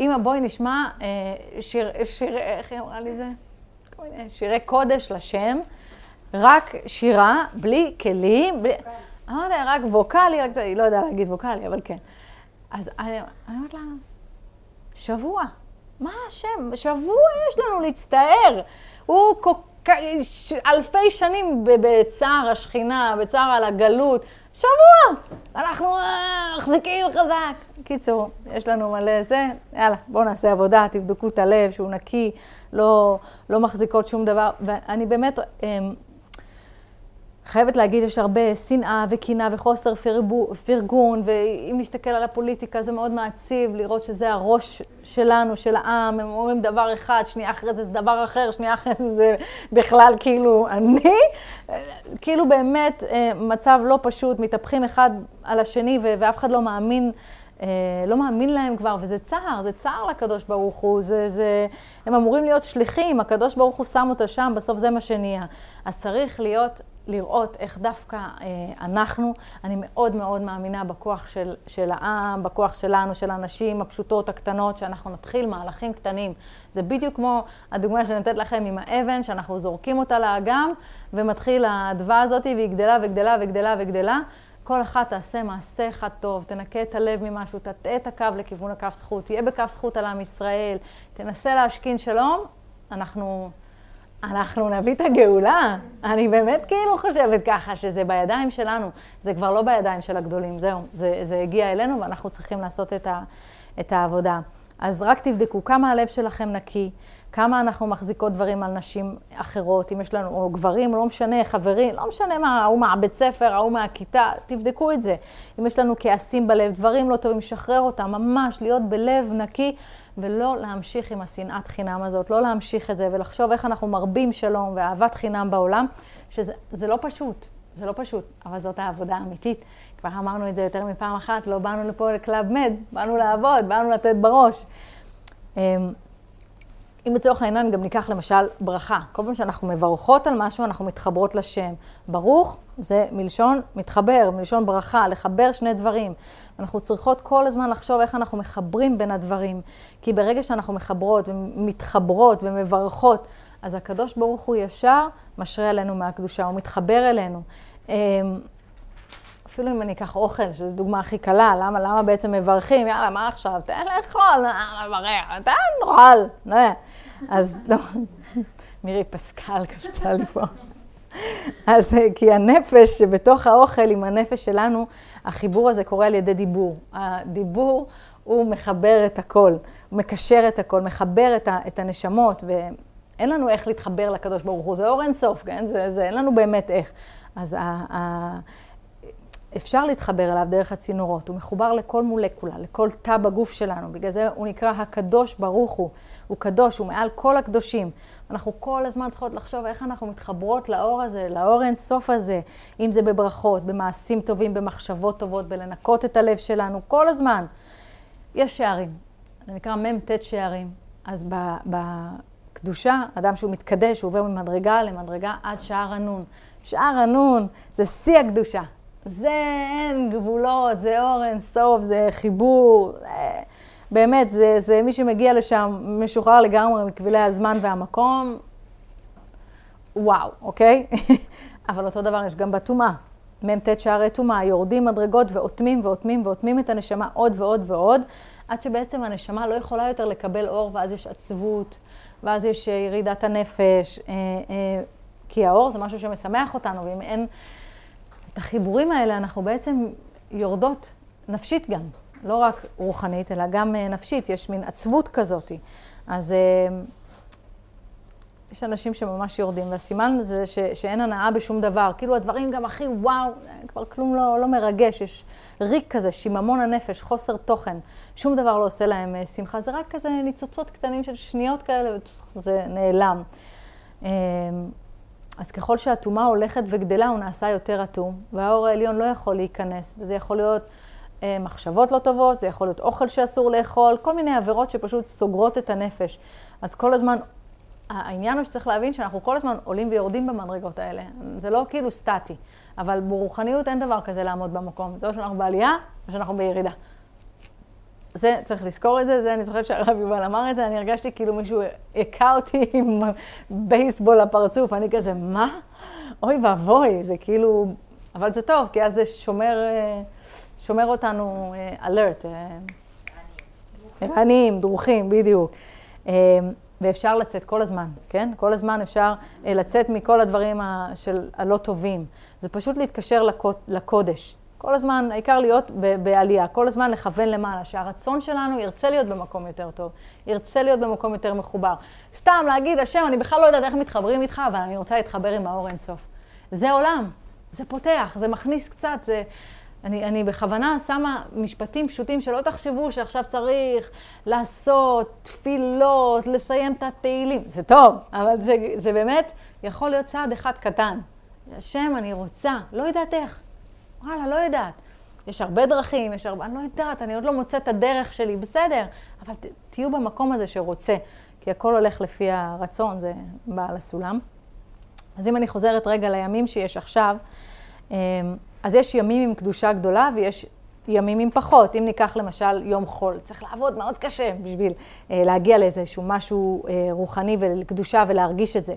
אמא, בואי נשמע אה, שיר, שיר, איך היא אמרה לי זה? שירי קודש לשם, רק שירה, בלי כלים, בלי... אמרתי לה, רק ווקאלי, רק זה, היא לא יודעה להגיד ווקאלי, אבל כן. אז אני אומרת לה, שבוע. מה השם? שבוע יש לנו להצטער. הוא כל כך, אלפי שנים בצער השכינה, בצער על הגלות. שבוע! אנחנו אה, מחזיקים חזק. קיצור, יש לנו מלא זה, יאללה, בואו נעשה עבודה, תבדקו את הלב, שהוא נקי, לא, לא מחזיקות שום דבר. ואני באמת אמ, חייבת להגיד, יש הרבה שנאה וקינה וחוסר פרגו, פרגון, ואם נסתכל על הפוליטיקה זה מאוד מעציב לראות שזה הראש שלנו, של העם, הם אומרים דבר אחד, שנייה אחרי זה זה דבר אחר, שנייה אחרי זה זה בכלל כאילו אני. כאילו באמת אה, מצב לא פשוט, מתהפכים אחד על השני ואף אחד לא מאמין. אה, לא מאמין להם כבר, וזה צער, זה צער לקדוש ברוך הוא, זה, זה, הם אמורים להיות שליחים, הקדוש ברוך הוא שם אותו שם, בסוף זה מה שנהיה. אז צריך להיות לראות איך דווקא אה, אנחנו, אני מאוד מאוד מאמינה בכוח של, של העם, בכוח שלנו, של הנשים הפשוטות, הקטנות, שאנחנו נתחיל מהלכים קטנים. זה בדיוק כמו הדוגמה נותנת לכם עם האבן, שאנחנו זורקים אותה לאגם, ומתחיל האדווה הזאת, והיא גדלה וגדלה וגדלה וגדלה. כל אחת תעשה מעשה אחד טוב, תנקה את הלב ממשהו, תטעה את הקו לכיוון הקו זכות, תהיה בקו זכות על עם ישראל, תנסה להשכין שלום, אנחנו... אנחנו נביא את הגאולה. אני באמת כאילו חושבת ככה, שזה בידיים שלנו. זה כבר לא בידיים של הגדולים, זהו. זה, זה הגיע אלינו ואנחנו צריכים לעשות את, ה, את העבודה. אז רק תבדקו כמה הלב שלכם נקי, כמה אנחנו מחזיקות דברים על נשים אחרות, אם יש לנו, או גברים, לא משנה, חברים, לא משנה מה, ההוא מהבית ספר, ההוא מהכיתה, תבדקו את זה. אם יש לנו כעסים בלב, דברים לא טובים, שחרר אותם, ממש להיות בלב נקי. ולא להמשיך עם השנאת חינם הזאת, לא להמשיך את זה ולחשוב איך אנחנו מרבים שלום ואהבת חינם בעולם, שזה לא פשוט, זה לא פשוט, אבל זאת העבודה האמיתית. כבר אמרנו את זה יותר מפעם אחת, לא באנו לפה לקלאב מד, באנו לעבוד, באנו לתת בראש. אמ, אם לצורך העניין גם ניקח למשל ברכה. כל פעם שאנחנו מברכות על משהו, אנחנו מתחברות לשם. ברוך זה מלשון מתחבר, מלשון ברכה, לחבר שני דברים. אנחנו צריכות כל הזמן לחשוב איך אנחנו מחברים בין הדברים. כי ברגע שאנחנו מחברות ומתחברות ומברכות, אז הקדוש ברוך הוא ישר משרה עלינו מהקדושה, הוא מתחבר אלינו. אפילו אם אני אקח אוכל, שזו דוגמה הכי קלה, למה, למה בעצם מברכים? יאללה, מה עכשיו? תן לאכול, יאללה, לברך, תן לאכול. לא. אז לא, מירי פסקל קפצה לי פה. אז כי הנפש שבתוך האוכל עם הנפש שלנו, החיבור הזה קורה על ידי דיבור. הדיבור הוא מחבר את הכל, הוא מקשר את הכל, מחבר את, ה, את הנשמות, ואין לנו איך להתחבר לקדוש ברוך הוא, זה אור אינסוף, כן? זה, זה, אין לנו באמת איך. אז ה, ה, אפשר להתחבר אליו דרך הצינורות, הוא מחובר לכל מולקולה, לכל תא בגוף שלנו, בגלל זה הוא נקרא הקדוש ברוך הוא. הוא קדוש, הוא מעל כל הקדושים. אנחנו כל הזמן צריכות לחשוב איך אנחנו מתחברות לאור הזה, לאור אינסוף הזה, אם זה בברכות, במעשים טובים, במחשבות טובות, בלנקות את הלב שלנו, כל הזמן. יש שערים, זה נקרא מ"ט שערים. אז בקדושה, אדם שהוא מתקדש, הוא עובר ממדרגה למדרגה עד שער הנון. שער הנון זה שיא הקדושה. זה אין גבולות, זה אור אינסוף, זה חיבור. זה... באמת, זה, זה מי שמגיע לשם משוחרר לגמרי מכבילי הזמן והמקום, וואו, אוקיי? אבל אותו דבר יש גם בטומאה. מ"ט שערי טומאה, יורדים מדרגות ואוטמים ואוטמים ואוטמים את הנשמה עוד ועוד ועוד, עד שבעצם הנשמה לא יכולה יותר לקבל אור, ואז יש עצבות, ואז יש אה, ירידת הנפש, אה, אה, כי האור זה משהו שמשמח אותנו, ואם אין את החיבורים האלה, אנחנו בעצם יורדות נפשית גם. לא רק רוחנית, אלא גם אה, נפשית, יש מין עצבות כזאת. אז אה, יש אנשים שממש יורדים, והסימן זה ש, שאין הנאה בשום דבר. כאילו הדברים גם הכי וואו, כבר כלום לא, לא מרגש, יש ריק כזה, שיממון הנפש, חוסר תוכן. שום דבר לא עושה להם אה, שמחה, זה רק כזה ניצוצות קטנים של שניות כאלה, וזה נעלם. אז ככל שהטומאה הולכת וגדלה, הוא נעשה יותר אטום, והאור העליון לא יכול להיכנס, וזה יכול להיות אה, מחשבות לא טובות, זה יכול להיות אוכל שאסור לאכול, כל מיני עבירות שפשוט סוגרות את הנפש. אז כל הזמן, העניין הוא שצריך להבין שאנחנו כל הזמן עולים ויורדים במדרגות האלה. זה לא כאילו סטטי, אבל ברוחניות אין דבר כזה לעמוד במקום. זה או שאנחנו בעלייה, או שאנחנו בירידה. זה, צריך לזכור את זה, זה, אני זוכרת שהרב יובל אמר את זה, אני הרגשתי כאילו מישהו הכה אותי עם בייסבול לפרצוף, אני כזה, מה? אוי ואבוי, זה כאילו, אבל זה טוב, כי אז זה שומר, אה, שומר אותנו אלרט, אה, ערניים, אה, דרוכים, בדיוק. ואפשר לצאת כל הזמן, כן? כל הזמן אפשר לצאת מכל הדברים של הלא טובים. זה פשוט להתקשר לקודש. כל הזמן, העיקר להיות בעלייה, כל הזמן לכוון למעלה, שהרצון שלנו ירצה להיות במקום יותר טוב, ירצה להיות במקום יותר מחובר. סתם להגיד, השם, אני בכלל לא יודעת איך מתחברים איתך, אבל אני רוצה להתחבר עם האור אינסוף. זה עולם, זה פותח, זה מכניס קצת, זה... אני, אני בכוונה שמה משפטים פשוטים שלא תחשבו שעכשיו צריך לעשות תפילות, לסיים את התהילים. זה טוב, אבל זה, זה באמת יכול להיות צעד אחד קטן. השם, אני רוצה, לא יודעת איך. וואלה, לא יודעת. יש הרבה דרכים, יש הרבה, אני לא יודעת, אני עוד לא מוצאת את הדרך שלי, בסדר, אבל ת, תהיו במקום הזה שרוצה, כי הכל הולך לפי הרצון, זה בעל הסולם. אז אם אני חוזרת רגע לימים שיש עכשיו, אמ, אז יש ימים עם קדושה גדולה ויש ימים עם פחות. אם ניקח למשל יום חול, צריך לעבוד מאוד קשה בשביל אה, להגיע לאיזשהו משהו אה, רוחני ולקדושה ולהרגיש את זה.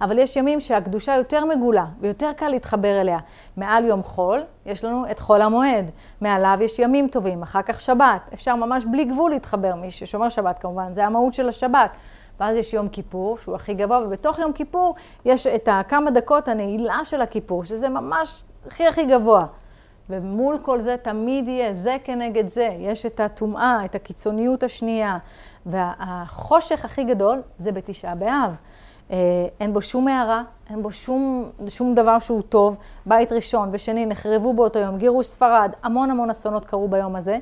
אבל יש ימים שהקדושה יותר מגולה ויותר קל להתחבר אליה. מעל יום חול יש לנו את חול המועד, מעליו יש ימים טובים, אחר כך שבת. אפשר ממש בלי גבול להתחבר, מי ששומר שבת כמובן, זה המהות של השבת. ואז יש יום כיפור, שהוא הכי גבוה, ובתוך יום כיפור יש את הכמה דקות הנעילה של הכיפור, שזה ממש הכי הכי גבוה. ומול כל זה תמיד יהיה זה כנגד זה. יש את הטומאה, את הקיצוניות השנייה. והחושך הכי גדול זה בתשעה באב. אה, אין בו שום הערה, אין בו שום, שום דבר שהוא טוב. בית ראשון ושני נחרבו באותו יום, גירוש ספרד, המון המון אסונות קרו ביום הזה.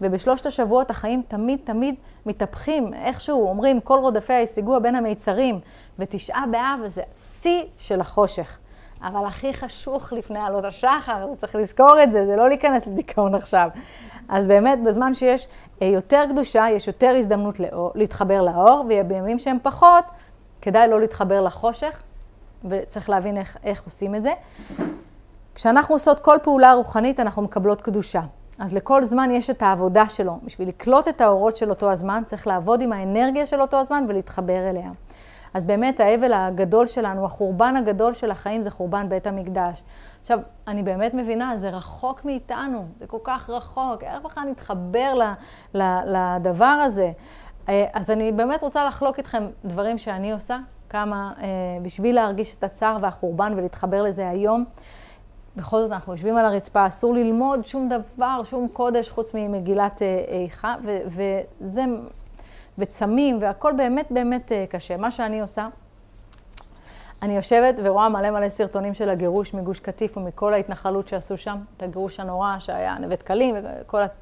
ובשלושת השבועות החיים תמיד תמיד מתהפכים, איכשהו אומרים, כל רודפיה השיגוה בין המיצרים, ותשעה באב זה שיא של החושך. אבל הכי חשוך לפני עלות השחר, צריך לזכור את זה, זה לא להיכנס לדיכאון עכשיו. אז באמת, בזמן שיש אה, יותר קדושה, יש יותר הזדמנות לאור, להתחבר לאור, ובימים שהם פחות, כדאי לא להתחבר לחושך, וצריך להבין איך, איך עושים את זה. כשאנחנו עושות כל פעולה רוחנית, אנחנו מקבלות קדושה. אז לכל זמן יש את העבודה שלו. בשביל לקלוט את האורות של אותו הזמן, צריך לעבוד עם האנרגיה של אותו הזמן ולהתחבר אליה. אז באמת האבל הגדול שלנו, החורבן הגדול של החיים זה חורבן בית המקדש. עכשיו, אני באמת מבינה, זה רחוק מאיתנו, זה כל כך רחוק, איך בכלל נתחבר ל, ל, לדבר הזה? אה, אז אני באמת רוצה לחלוק איתכם דברים שאני עושה, כמה אה, בשביל להרגיש את הצער והחורבן ולהתחבר לזה היום. בכל זאת, אנחנו יושבים על הרצפה, אסור ללמוד שום דבר, שום קודש, חוץ ממגילת אה, איכה, וזה וצמים, והכל באמת באמת אה, קשה. מה שאני עושה, אני יושבת ורואה מלא מלא סרטונים של הגירוש מגוש קטיף ומכל ההתנחלות שעשו שם, את הגירוש הנורא שהיה נווה דקלים וכל הצ...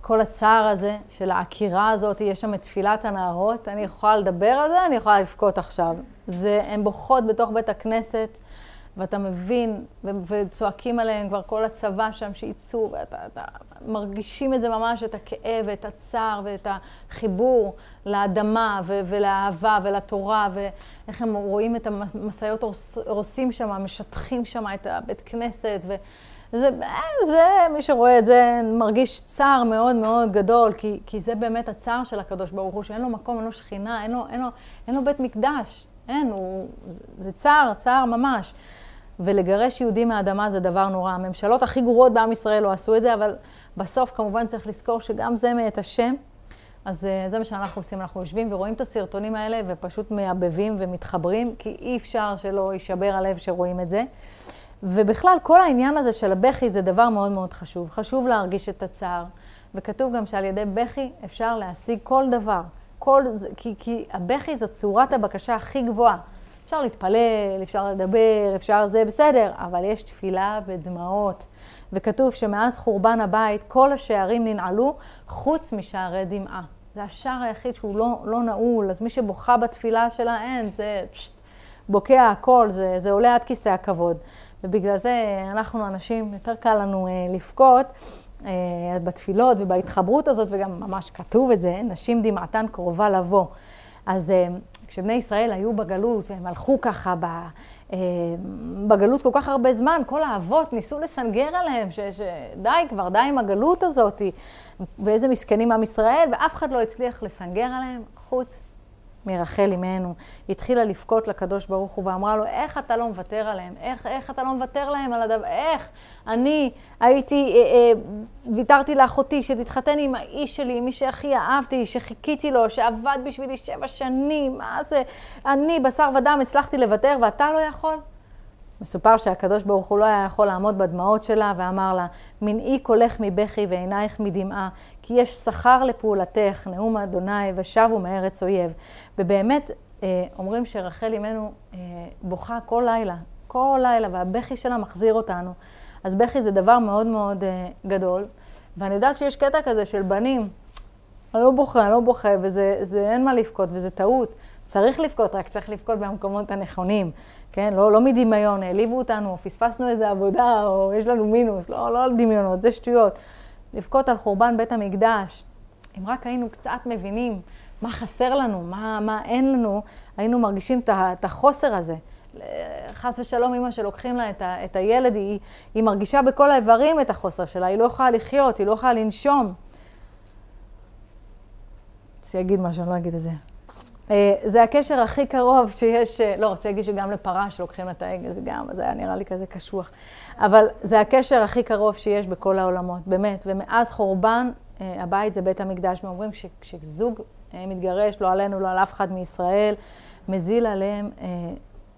כל הצער הזה של העקירה הזאת, יש שם את תפילת הנערות, אני יכולה לדבר על זה, אני יכולה לבכות עכשיו. זה, הן בוכות בתוך בית הכנסת. ואתה מבין, וצועקים עליהם כבר כל הצבא שם שיצאו, ואתה מרגישים את זה ממש, את הכאב ואת הצער ואת החיבור לאדמה ו- ולאהבה ולתורה, ואיך הם רואים את המשאיות הורסים שם, משטחים שם את הבית כנסת, וזה, זה, מי שרואה את זה מרגיש צער מאוד מאוד גדול, כי, כי זה באמת הצער של הקדוש ברוך הוא, שאין לו מקום, אין לו שכינה, אין לו, אין לו, אין לו בית מקדש. אין, הוא, זה צער, צער ממש. ולגרש יהודים מהאדמה זה דבר נורא. הממשלות הכי גרועות בעם ישראל לא עשו את זה, אבל בסוף כמובן צריך לזכור שגם זה מאת השם. אז uh, זה מה שאנחנו עושים, אנחנו יושבים ורואים את הסרטונים האלה ופשוט מייבבים ומתחברים, כי אי אפשר שלא יישבר הלב שרואים את זה. ובכלל, כל העניין הזה של הבכי זה דבר מאוד מאוד חשוב. חשוב להרגיש את הצער. וכתוב גם שעל ידי בכי אפשר להשיג כל דבר. כל, כי, כי הבכי זאת צורת הבקשה הכי גבוהה. אפשר להתפלל, אפשר לדבר, אפשר זה, בסדר, אבל יש תפילה ודמעות. וכתוב שמאז חורבן הבית כל השערים ננעלו חוץ משערי דמעה. זה השער היחיד שהוא לא, לא נעול, אז מי שבוכה בתפילה שלה אין, זה פשט, בוקע הכל, זה, זה עולה עד כיסא הכבוד. ובגלל זה אנחנו אנשים, יותר קל לנו לבכות. בתפילות ובהתחברות הזאת, וגם ממש כתוב את זה, נשים דמעתן קרובה לבוא. אז כשבני ישראל היו בגלות והם הלכו ככה ב, אה, בגלות כל כך הרבה זמן, כל האבות ניסו לסנגר עליהם, שדי כבר, די עם הגלות הזאת, ואיזה מסכנים עם ישראל, ואף אחד לא הצליח לסנגר עליהם, חוץ מרחל אימנו. התחילה לבכות לקדוש ברוך הוא ואמרה לו, איך אתה לא מוותר עליהם? איך, איך אתה לא מוותר להם על הדבר? איך? אני הייתי, אה, אה, ויתרתי לאחותי שתתחתן עם האיש שלי, עם מי שהכי אהבתי, שחיכיתי לו, שעבד בשבילי שבע שנים, מה זה? אני, בשר ודם, הצלחתי לוותר ואתה לא יכול? מסופר שהקדוש ברוך הוא לא היה יכול לעמוד בדמעות שלה, ואמר לה, מנעי קולך מבכי ועינייך מדמעה, כי יש שכר לפעולתך, נאום אדוני, ושבו מארץ אויב. ובאמת, אה, אומרים שרחל אימנו אה, בוכה כל לילה, כל לילה, והבכי שלה מחזיר אותנו. אז בכי זה דבר מאוד מאוד אה, גדול, ואני יודעת שיש קטע כזה של בנים, אני לא בוכה, אני לא בוכה, וזה זה, אין מה לבכות, וזה טעות. צריך לבכות, רק צריך לבכות במקומות הנכונים, כן? לא, לא מדמיון, העליבו אותנו, פספסנו איזה עבודה, או יש לנו מינוס, לא, לא על דמיונות, זה שטויות. לבכות על חורבן בית המקדש, אם רק היינו קצת מבינים מה חסר לנו, מה, מה אין לנו, היינו מרגישים את החוסר הזה. חס ושלום, אמא שלוקחים לה את, ה, את הילד, היא, היא מרגישה בכל האיברים את החוסר שלה, היא לא יכולה לחיות, היא לא יכולה לנשום. רציתי להגיד משהו, אני לא אגיד את זה. אה, זה הקשר הכי קרוב שיש, אה, לא, רוצה להגיד שגם לפרה שלוקחים את העגל, זה גם, זה היה נראה לי כזה קשוח. אבל זה הקשר הכי קרוב שיש בכל העולמות, באמת. ומאז חורבן, אה, הבית זה בית המקדש, ואומרים שכשזוג מתגרש, לא עלינו, לא על אף אחד מישראל, מזיל עליהם,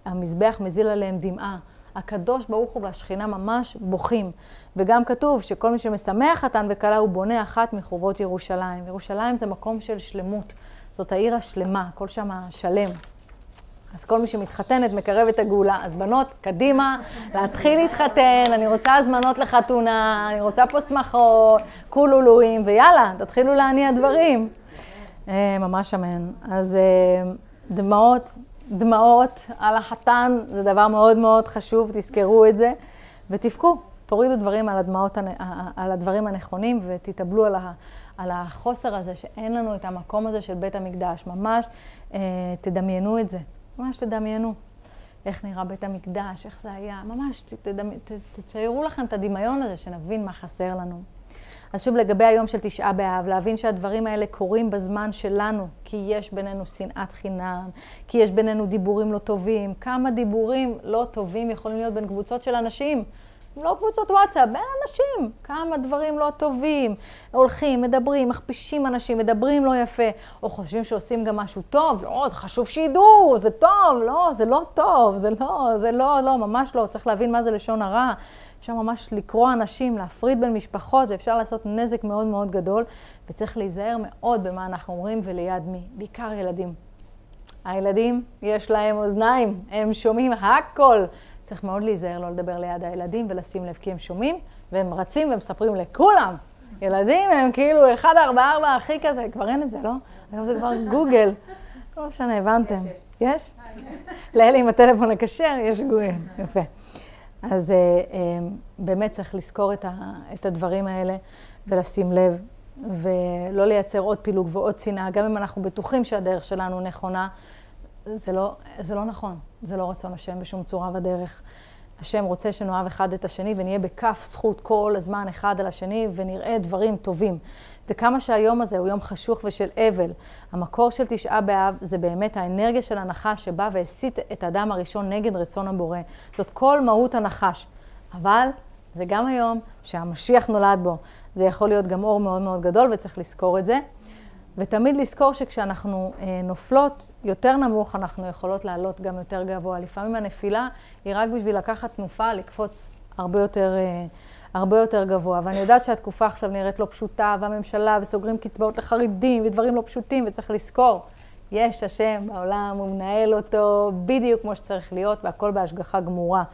המזבח מזיל עליהם דמעה. הקדוש ברוך הוא והשכינה ממש בוכים. וגם כתוב שכל מי שמשמח חתן וכלה הוא בונה אחת מחורבות ירושלים. ירושלים זה מקום של שלמות. זאת העיר השלמה, הכל שם שלם. אז כל מי שמתחתנת מקרב את הגאולה. אז בנות, קדימה, להתחיל להתחתן, אני רוצה הזמנות לחתונה, אני רוצה פה שמחות, קולולואים, ויאללה, תתחילו להניע דברים. אה, ממש אמן. אז אה, דמעות, דמעות על החתן, זה דבר מאוד מאוד חשוב, תזכרו את זה, ותבכו. תורידו דברים על, הדמעות, על הדברים הנכונים ותתאבלו על, ה, על החוסר הזה שאין לנו את המקום הזה של בית המקדש. ממש אה, תדמיינו את זה, ממש תדמיינו. איך נראה בית המקדש, איך זה היה, ממש תדמי, ת, תציירו לכם את הדמיון הזה, שנבין מה חסר לנו. אז שוב, לגבי היום של תשעה באב, להבין שהדברים האלה קורים בזמן שלנו, כי יש בינינו שנאת חינם, כי יש בינינו דיבורים לא טובים. כמה דיבורים לא טובים יכולים להיות בין קבוצות של אנשים? לא קבוצות וואטסאפ, בין אנשים, כמה דברים לא טובים. הולכים, מדברים, מכפישים אנשים, מדברים לא יפה, או חושבים שעושים גם משהו טוב, לא, זה חשוב שידעו, זה טוב, לא, זה לא טוב, זה לא, זה לא, לא, ממש לא, צריך להבין מה זה לשון הרע. אפשר ממש לקרוא אנשים, להפריד בין משפחות, ואפשר לעשות נזק מאוד מאוד גדול, וצריך להיזהר מאוד במה אנחנו אומרים וליד מי, בעיקר ילדים. הילדים, יש להם אוזניים, הם שומעים הכל. צריך מאוד להיזהר לא לדבר ליד הילדים ולשים לב, כי הם שומעים והם רצים ומספרים לכולם. ילדים הם כאילו 1, 4, 4, הכי כזה, כבר אין את זה, לא? היום זה כבר גוגל. לא משנה, הבנתם. יש? לאלה עם הטלפון הכשר יש גוגל, יפה. אז אה, אה, באמת צריך לזכור את הדברים האלה ולשים לב, ולא לייצר עוד פילוג ועוד שנאה, גם אם אנחנו בטוחים שהדרך שלנו נכונה, זה לא, זה לא נכון, זה לא רצון השם בשום צורה ודרך. השם רוצה שנאהב אחד את השני ונהיה בכף זכות כל הזמן אחד על השני ונראה דברים טובים. וכמה שהיום הזה הוא יום חשוך ושל אבל, המקור של תשעה באב זה באמת האנרגיה של הנחש שבא והסית את האדם הראשון נגד רצון הבורא. זאת כל מהות הנחש. אבל זה גם היום שהמשיח נולד בו. זה יכול להיות גם אור מאוד מאוד גדול וצריך לזכור את זה. ותמיד לזכור שכשאנחנו אה, נופלות יותר נמוך, אנחנו יכולות לעלות גם יותר גבוה. לפעמים הנפילה היא רק בשביל לקחת תנופה, לקפוץ הרבה יותר, אה, הרבה יותר גבוה. ואני יודעת שהתקופה עכשיו נראית לא פשוטה, והממשלה, וסוגרים קצבאות לחרדים, ודברים לא פשוטים, וצריך לזכור, יש השם בעולם, הוא מנהל אותו בדיוק כמו שצריך להיות, והכל בהשגחה גמורה.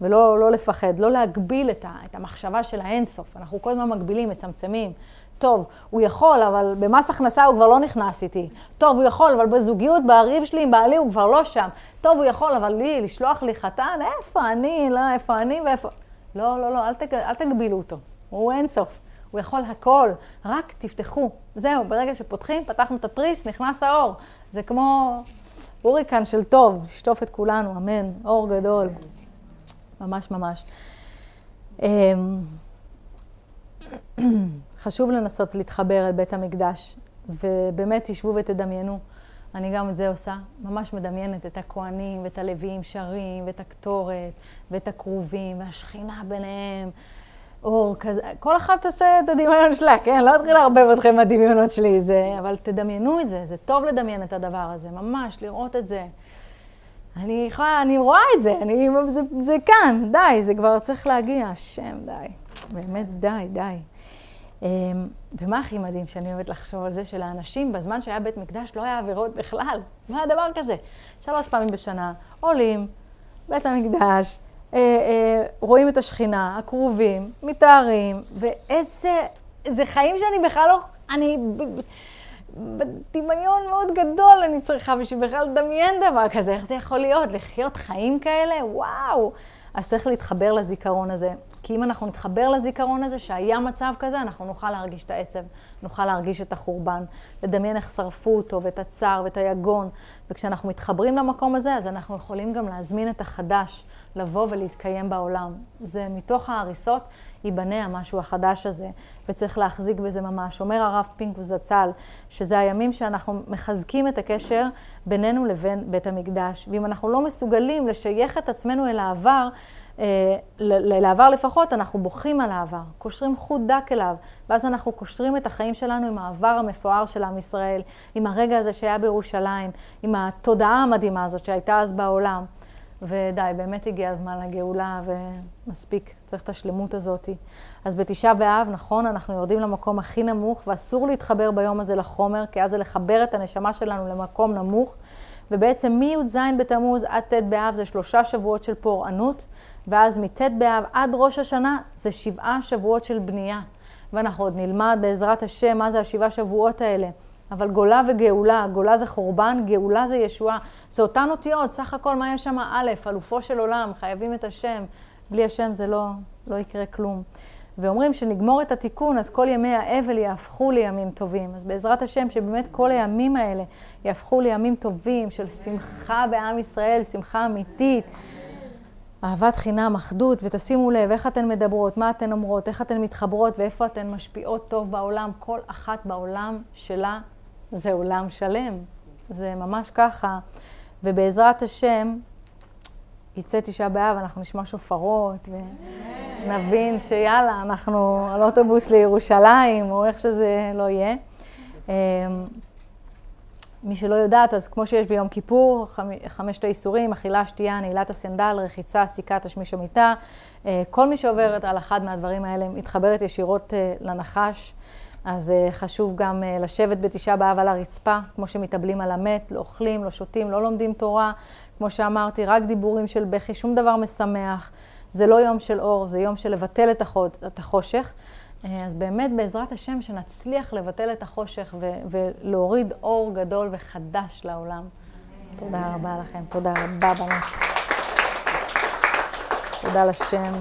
ולא לא לפחד, לא להגביל את, ה, את המחשבה של האינסוף. אנחנו כל הזמן מגבילים, מצמצמים. טוב, הוא יכול, אבל במס הכנסה הוא כבר לא נכנס איתי. טוב, הוא יכול, אבל בזוגיות, בריב שלי עם בעלי הוא כבר לא שם. טוב, הוא יכול, אבל לי, לשלוח לי חתן, איפה אני, לא, איפה אני ואיפה... לא, לא, לא, אל, תג... אל תגבילו אותו. הוא אינסוף. הוא יכול הכל, רק תפתחו. זהו, ברגע שפותחים, פתחנו את התריס, נכנס האור. זה כמו הוריקן של טוב, שטוף את כולנו, אמן, אור גדול. ממש ממש. חשוב לנסות להתחבר אל בית המקדש, ובאמת תשבו ותדמיינו. אני גם את זה עושה, ממש מדמיינת את הכוהנים ואת הלוויים שרים ואת הקטורת ואת הכרובים והשכינה ביניהם, אור כזה, כל אחת תעשה את הדמיון שלה, כן? לא אתחיל לערבב אתכם מהדמיונות שלי, זה, אבל תדמיינו את זה, זה טוב לדמיין את הדבר הזה, ממש, לראות את זה. אני יכולה, אני רואה את זה, אני, זה, זה כאן, די, זה כבר צריך להגיע, השם, די. באמת, די, די. אמ, ומה הכי מדהים שאני אוהבת לחשוב על זה, שלאנשים בזמן שהיה בית מקדש לא היה עבירות בכלל. מה הדבר כזה? שלוש פעמים בשנה עולים, בית המקדש, אה, אה, רואים את השכינה, הכרובים, מתארים, ואיזה, זה חיים שאני בכלל לא, אני בדמיון מאוד גדול אני צריכה בשביל בכלל לדמיין דבר כזה, איך זה יכול להיות? לחיות חיים כאלה? וואו. אז צריך להתחבר לזיכרון הזה. כי אם אנחנו נתחבר לזיכרון הזה, שהיה מצב כזה, אנחנו נוכל להרגיש את העצב, נוכל להרגיש את החורבן, לדמיין איך שרפו אותו, ואת הצער, ואת היגון. וכשאנחנו מתחברים למקום הזה, אז אנחנו יכולים גם להזמין את החדש, לבוא ולהתקיים בעולם. זה מתוך ההריסות ייבנה המשהו החדש הזה, וצריך להחזיק בזה ממש. אומר הרב פינקוס זצ"ל, שזה הימים שאנחנו מחזקים את הקשר בינינו לבין בית המקדש. ואם אנחנו לא מסוגלים לשייך את עצמנו אל העבר, לעבר לפחות, אנחנו בוכים על העבר, קושרים חוט דק אליו, ואז אנחנו קושרים את החיים שלנו עם העבר המפואר של עם ישראל, עם הרגע הזה שהיה בירושלים, עם התודעה המדהימה הזאת שהייתה אז בעולם. ודי, באמת הגיע הזמן לגאולה, ומספיק, צריך את השלמות הזאת. אז בתשעה באב, נכון, אנחנו יורדים למקום הכי נמוך, ואסור להתחבר ביום הזה לחומר, כי אז זה לחבר את הנשמה שלנו למקום נמוך. ובעצם מי"ז בתמוז עד ט' באב זה שלושה שבועות של פורענות, ואז מט' באב עד ראש השנה זה שבעה שבועות של בנייה. ואנחנו עוד נלמד בעזרת השם מה זה השבעה שבועות האלה. אבל גולה וגאולה, גולה זה חורבן, גאולה זה ישועה. זה אותן אותיות, סך הכל מה יש שם? א', אלופו של עולם, חייבים את השם. בלי השם זה לא, לא יקרה כלום. ואומרים שנגמור את התיקון, אז כל ימי האבל יהפכו לימים טובים. אז בעזרת השם, שבאמת כל הימים האלה יהפכו לימים טובים של שמחה בעם ישראל, שמחה אמיתית. אהבת חינם, אחדות, ותשימו לב איך אתן מדברות, מה אתן אומרות, איך אתן מתחברות ואיפה אתן משפיעות טוב בעולם. כל אחת בעולם שלה זה עולם שלם. זה ממש ככה. ובעזרת השם, יצא תשעה באב, אנחנו נשמע שופרות, ונבין שיאללה, אנחנו על אוטובוס לירושלים, או איך שזה לא יהיה. מי שלא יודעת, אז כמו שיש ביום כיפור, חמשת האיסורים, אכילה, שתייה, נעילת הסנדל, רחיצה, סיכה, תשמיש המיטה, אה, כל מי שעוברת על אחד מהדברים האלה מתחברת ישירות אה, לנחש. אז uh, חשוב גם לשבת בתשעה באב על הרצפה, כמו שמתאבלים על המת, לא אוכלים, לא שותים, לא לומדים תורה. כמו שאמרתי, רק דיבורים של בכי, שום דבר משמח. זה לא יום של אור, זה יום של לבטל את, את החושך. Uh, אז באמת, בעזרת השם, שנצליח לבטל את החושך ו- ולהוריד אור גדול וחדש לעולם. תודה רבה לכם, תודה רבה בנות. תודה לשם.